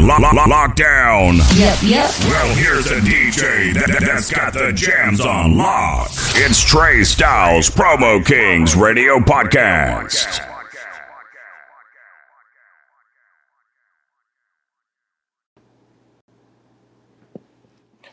on lo- lo- lockdown. Yep, yep. Well, here's the DJ that, that's got the jams on lock. It's Tre' Stylez, Promo Kings Radio Podcast.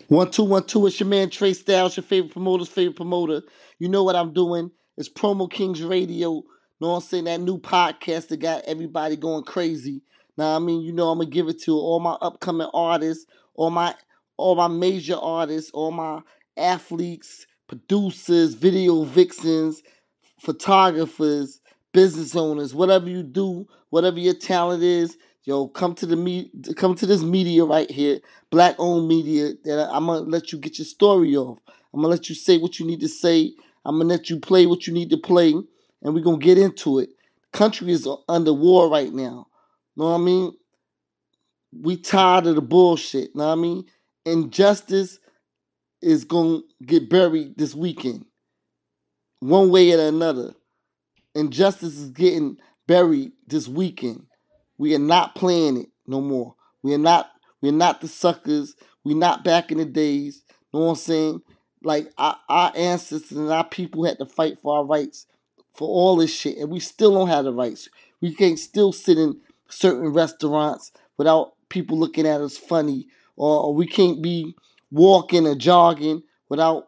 One two one two. It's your man Tre' Stylez, your favorite promoter's favorite promoter. You know what I'm doing? It's Promo Kings Radio. You Know what I'm saying? That new podcast that got everybody going crazy. Now I mean, you know, I'm gonna give it to all my upcoming artists, all my all my major artists, all my athletes, producers, video vixens, photographers, business owners, whatever you do, whatever your talent is, yo, come to the me, come to this media right here, black owned media. That I'm gonna let you get your story off. I'm gonna let you say what you need to say. I'm gonna let you play what you need to play, and we're gonna get into it. Country is under war right now. Know what I mean? We tired of the bullshit. Know what I mean? Injustice is gonna get buried this weekend, one way or another. Injustice is getting buried this weekend. We are not playing it no more. We are not. We're not the suckers. We're not back in the days. Know what I'm saying? Like our, our ancestors and our people had to fight for our rights for all this shit, and we still don't have the rights. We can't still sit in certain restaurants without people looking at us funny, or, we can't be walking or jogging without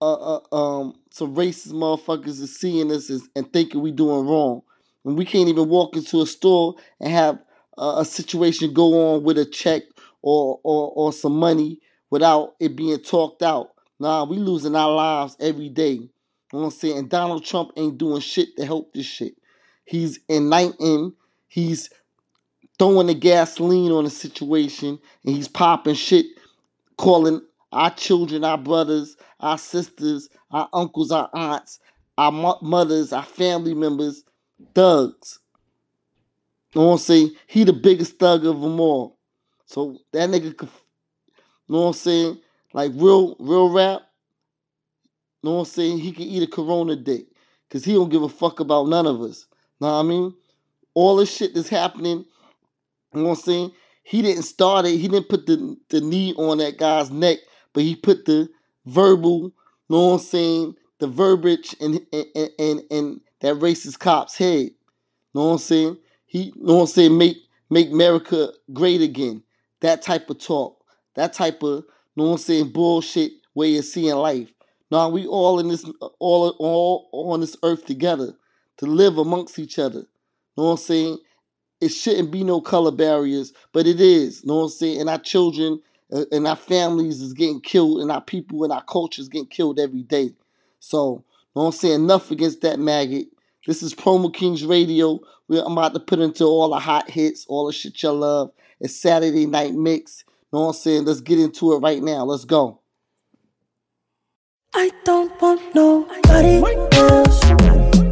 uh, uh, um, some racist motherfuckers is seeing us as, and thinking we doing wrong. And we can't even walk into a store and have uh, a situation go on with a check or, or, or some money without it being talked out. Nah, we losing our lives every day. You know what I'm saying? And Donald Trump ain't doing shit to help this shit. He's enlightening, he's throwing the gasoline on the situation, and he's popping shit, calling our children, our brothers, our sisters, our uncles, our aunts, our mo- mothers, our family members, thugs. I'm saying? He the biggest thug of them all. So that nigga could, know what I'm saying? Like real, real rap. Know what I'm saying? He can eat a Corona dick. Cause he don't give a fuck about none of us. Know what I mean? All this shit that's happening, you know what I'm saying? He didn't start it. He didn't put the, the knee on that guy's neck, but he put the verbal, you know what I'm saying? The verbiage and and and, and that racist cop's head. You know what I'm saying? He you know what I'm saying, make make America great again. That type of talk. That type of, you know what I'm saying, bullshit way of seeing life. Now we all in this all all on this earth together to live amongst each other. Know what I'm saying? It shouldn't be no color barriers, but it is. Know what I'm saying? And our children uh, and our families is getting killed, and our people and our culture is getting killed every day. So, know what I'm saying? Enough against that maggot. This is Promo Kings Radio. We're, I'm about to put into all the hot hits, all the shit you love. It's Saturday Night Mix. Know what I'm saying? Let's get into it right now. Let's go. I don't want nobody else.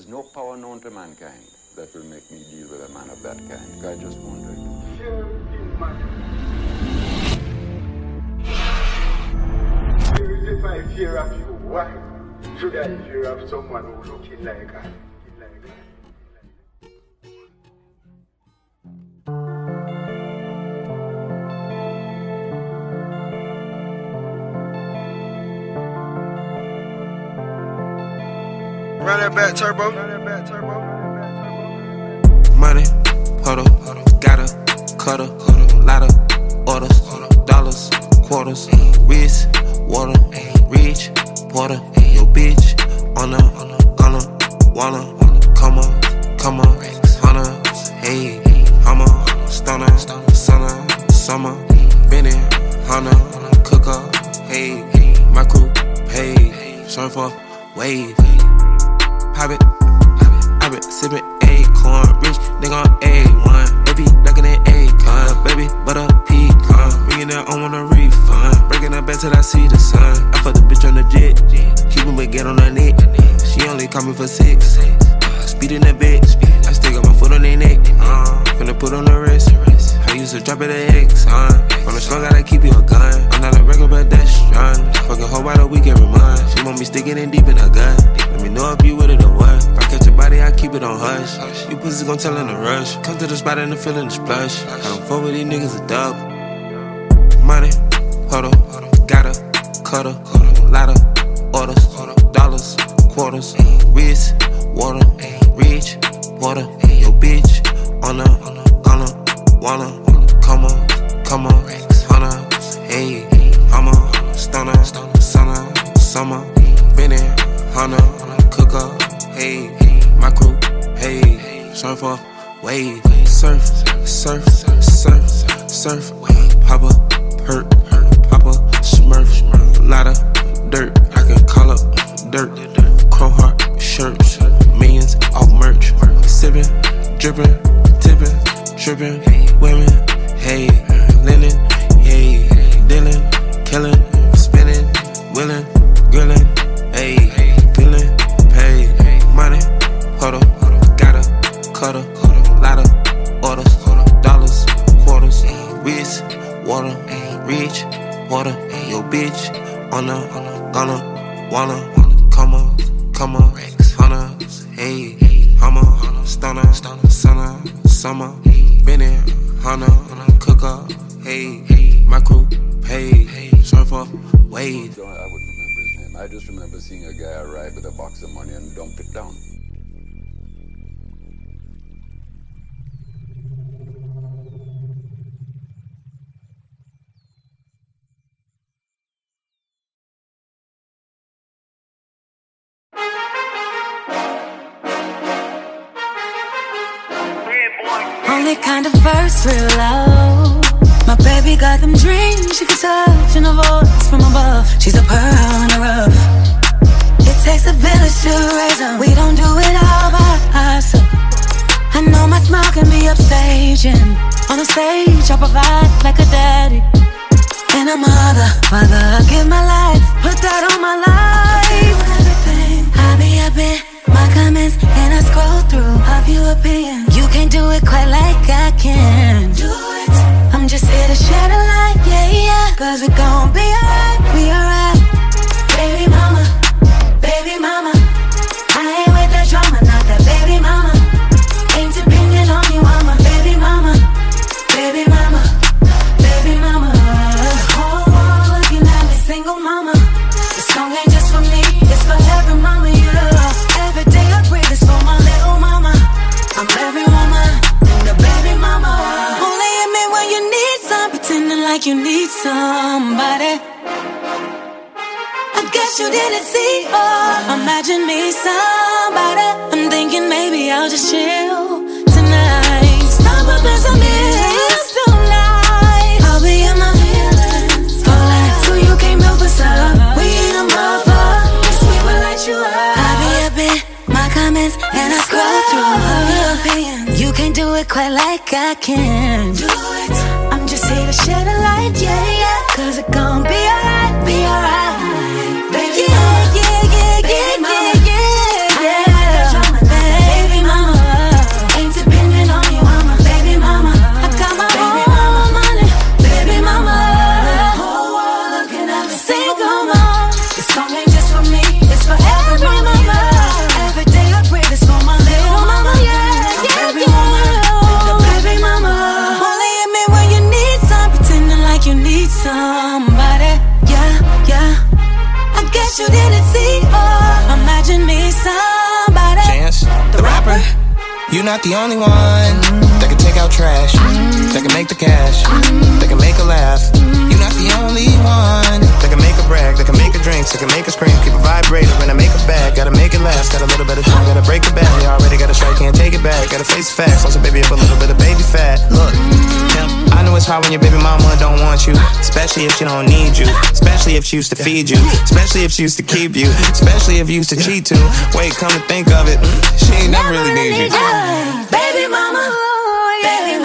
Is no power known to mankind that will make me deal with a man of that kind. I just won't do it. If I fear of you, why should I fear of someone who looking like I? Run that back turbo. Money, huddle, gotta, cutter, lot of orders, dollars, quarters, wrist, water, reach, porter, your bitch, on the, gonna, wanna, come on, come on, hunter, hey, hummer, stunner, summer, summer, Benny, hunter, cooker, hey, my crew, hey, surfer, wave, pop it, I been sipping acorn, rich nigga on A1. Baby, ducking in acorn, baby, butter pecan. Ringing that on want a refund. Breaking her back till I see the sun. I fuck the bitch on the jet, keep him get on her neck. She only call me for six. Uh, Speeding that bitch, I still got my foot on their neck. Uh, finna put on the wrist. I used to drop it at X, uh. On the strong, gotta keep you a gun. I'm not a regular, but that's strong. Fucking whole by the week every month. She want me sticking in deep in her gut. Let me know if you with it or what. If I catch your body, I keep it on hush. You pussy gon' tell in a rush. Come to the spot and the feeling the splash. I don't fuck with these niggas a dub. Money, huddle, gotta, cutter, lot of orders, dollars, quarters, wrist, water, reach, water, your bitch, on the, wanna, come on, come on, hunter, hey, I'm a stunner, summer, summer, Benny, hunter, cooker, hey, my crew, hey, surfer, wave, surf, surf, surf, surf, pop a, hurt, pop a, smurf, lot wanna, come on, come on, hunter, hey, hummer, stunner, stunner, summer, Benny, hunter, cooker, hey, hey my crew, pay, surfer, wave. Don't, I wouldn't remember his name. I just remember seeing a guy arrive with a box of money and dump it down. Only kind of verse real low. My baby got them dreams she can touch in a voice from above. She's a pearl in the rough. It takes a village to raise her. We don't do it all by ourselves. I know my smile can be upstaging on the stage, I provide like a daddy. And a mother, mother, I give my life, put that on my life. I be up in my comments and I scroll through a few opinions. You can't yeah. Cause we I oh, imagine me somebody. I'm thinking maybe I'll just chill tonight. Stop up in some hills tonight. I'll be in my feelings for life. So you came help. We a we will light. I'll be up in my comments and I scroll through all. You can't do it quite like I can. Do it. I'm just here to shed a light, yeah, yeah. Cause it gon' be alright, be alright. Not the only one that can take out trash, that can make the cash, that can make a laugh. You're not the only one that can make a brag, that can make a drink, that can make a scream, keep a vibrator when I make a bag. Gotta make it last, got a little bit of time, gotta break the bad. You already got a strike, can't take it back. Gotta face the facts, also baby up a little bit of baby fat. Look, yeah, I know it's hard when your baby mama don't want you, especially if she don't need you, especially if she used to feed you, especially if she used to keep you, especially if you used to cheat too. Wait, come to think of it, mm, she ain't never really need you. Baby mama, oh, baby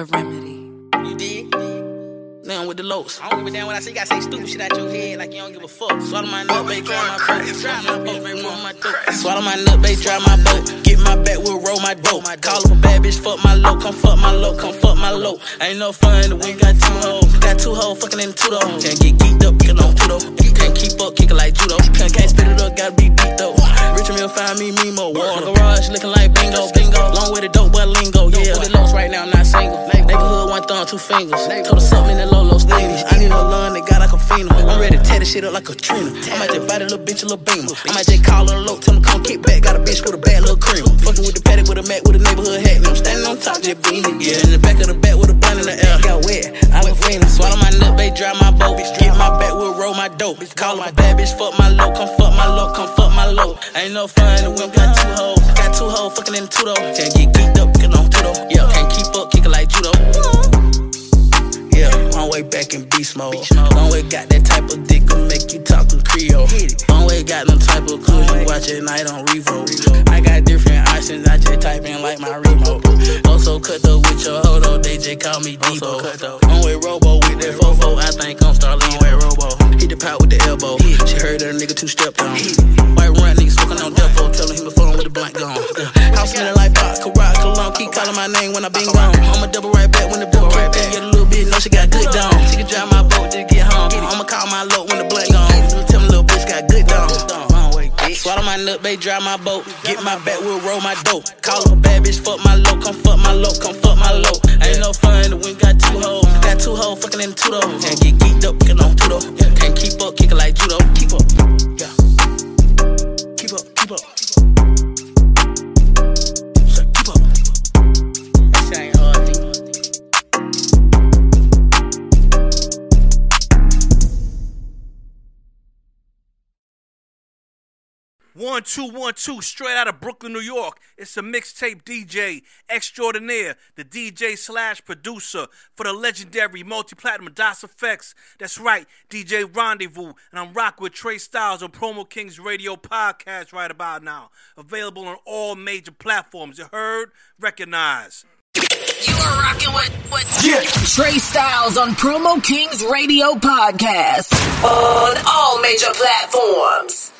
The remedy. You did? Now I'm with the lows. I don't give a damn what I say. You gotta say stupid shit out your head like you don't give a fuck. Swallow my nut, baby, dry my boat. Dry my boat, baby, my dope. Swallow my nut, baby, dry my boat. My back, we'll roll my dope. Call up a bad bitch, fuck my low. Come fuck my low, come fuck my low. Ain't no fun, we got two hoes. Got two hoes fucking in two though. Can't get geeked up, kicking on though. Can't keep up, kicking like judo. Can't, can't spit it up, gotta be beat though. Rich Mill find me, Mimo. Water garage looking like bingo. bingo. Long way to dope, but lingo. Yeah, with the lows right now, not single. Neighborhood, one thumb, two fingers. Told her something in the Lolo's ladies. I need a lung that got like a phenom. I'm ready shit up like a Katrina. I might just bite a little bitch, a little beamer. I might just call her a low, tell them come kick back. Got a bitch with a bad little cream. Fucking with the paddock with a mat with a neighborhood hat. I'm standing on top, just beaming. Yeah, in the back of the back with a bun in the air. Got wet, I was fiending. Swallow my nut, babe, dry my boat. Get my back, we'll roll my dope. Call her a bad bitch, fuck my low, come fuck my low, come fuck my low. Ain't no fun, in the wimp got two hoes. Got two hoes fucking in two though. Can't get geeked up, get on two though. Yeah, can't keep up, kick it like judo. Yeah, long way back in beast mode. Long way got that type of dick to make you talk to Creole. Long way got them type of clothes you watch at night on Revo. I got different options, I just type in like my remote. Also cut though with your hodo, they just call me Debo. Long way Robo with that fofo, I think I'm Starling way Robo. Hit the pot with the elbow, she heard that a nigga two stepped on. White run nigga smoking on Depo, telling him to phone with the blank gone. House smelling like pot, Karat, Cologne, keep calling my name when I been gone. I'ma double right back when the book right back. Yeah, the little bitch know she got good down. She can drive my boat just get home. I'ma call my load when the blank gone. Tell me little bitch got good down. Swallow my nut, babe, dry my boat. Get my back, we'll roll my dope. Call a bad bitch, fuck my low, come fuck my low, come fuck my low. Ain't no fun, we got two hoes. Got two hoes fucking in two though. Can't get geeked up, kicking on two though. Can't keep up, kicking like judo. Keep up, yeah. One, two, one, two, straight out of Brooklyn, New York. It's a mixtape DJ extraordinaire, the DJ slash producer for the legendary multi-platinum Das EFX. That's right, DJ Rendezvous, and I'm rocking with Tre' Stylez on Promo Kings Radio podcast right about now. Available on all major platforms. You heard? Recognize. You are rocking with, with yeah. Tre' Stylez on Promo Kings Radio podcast on all major platforms.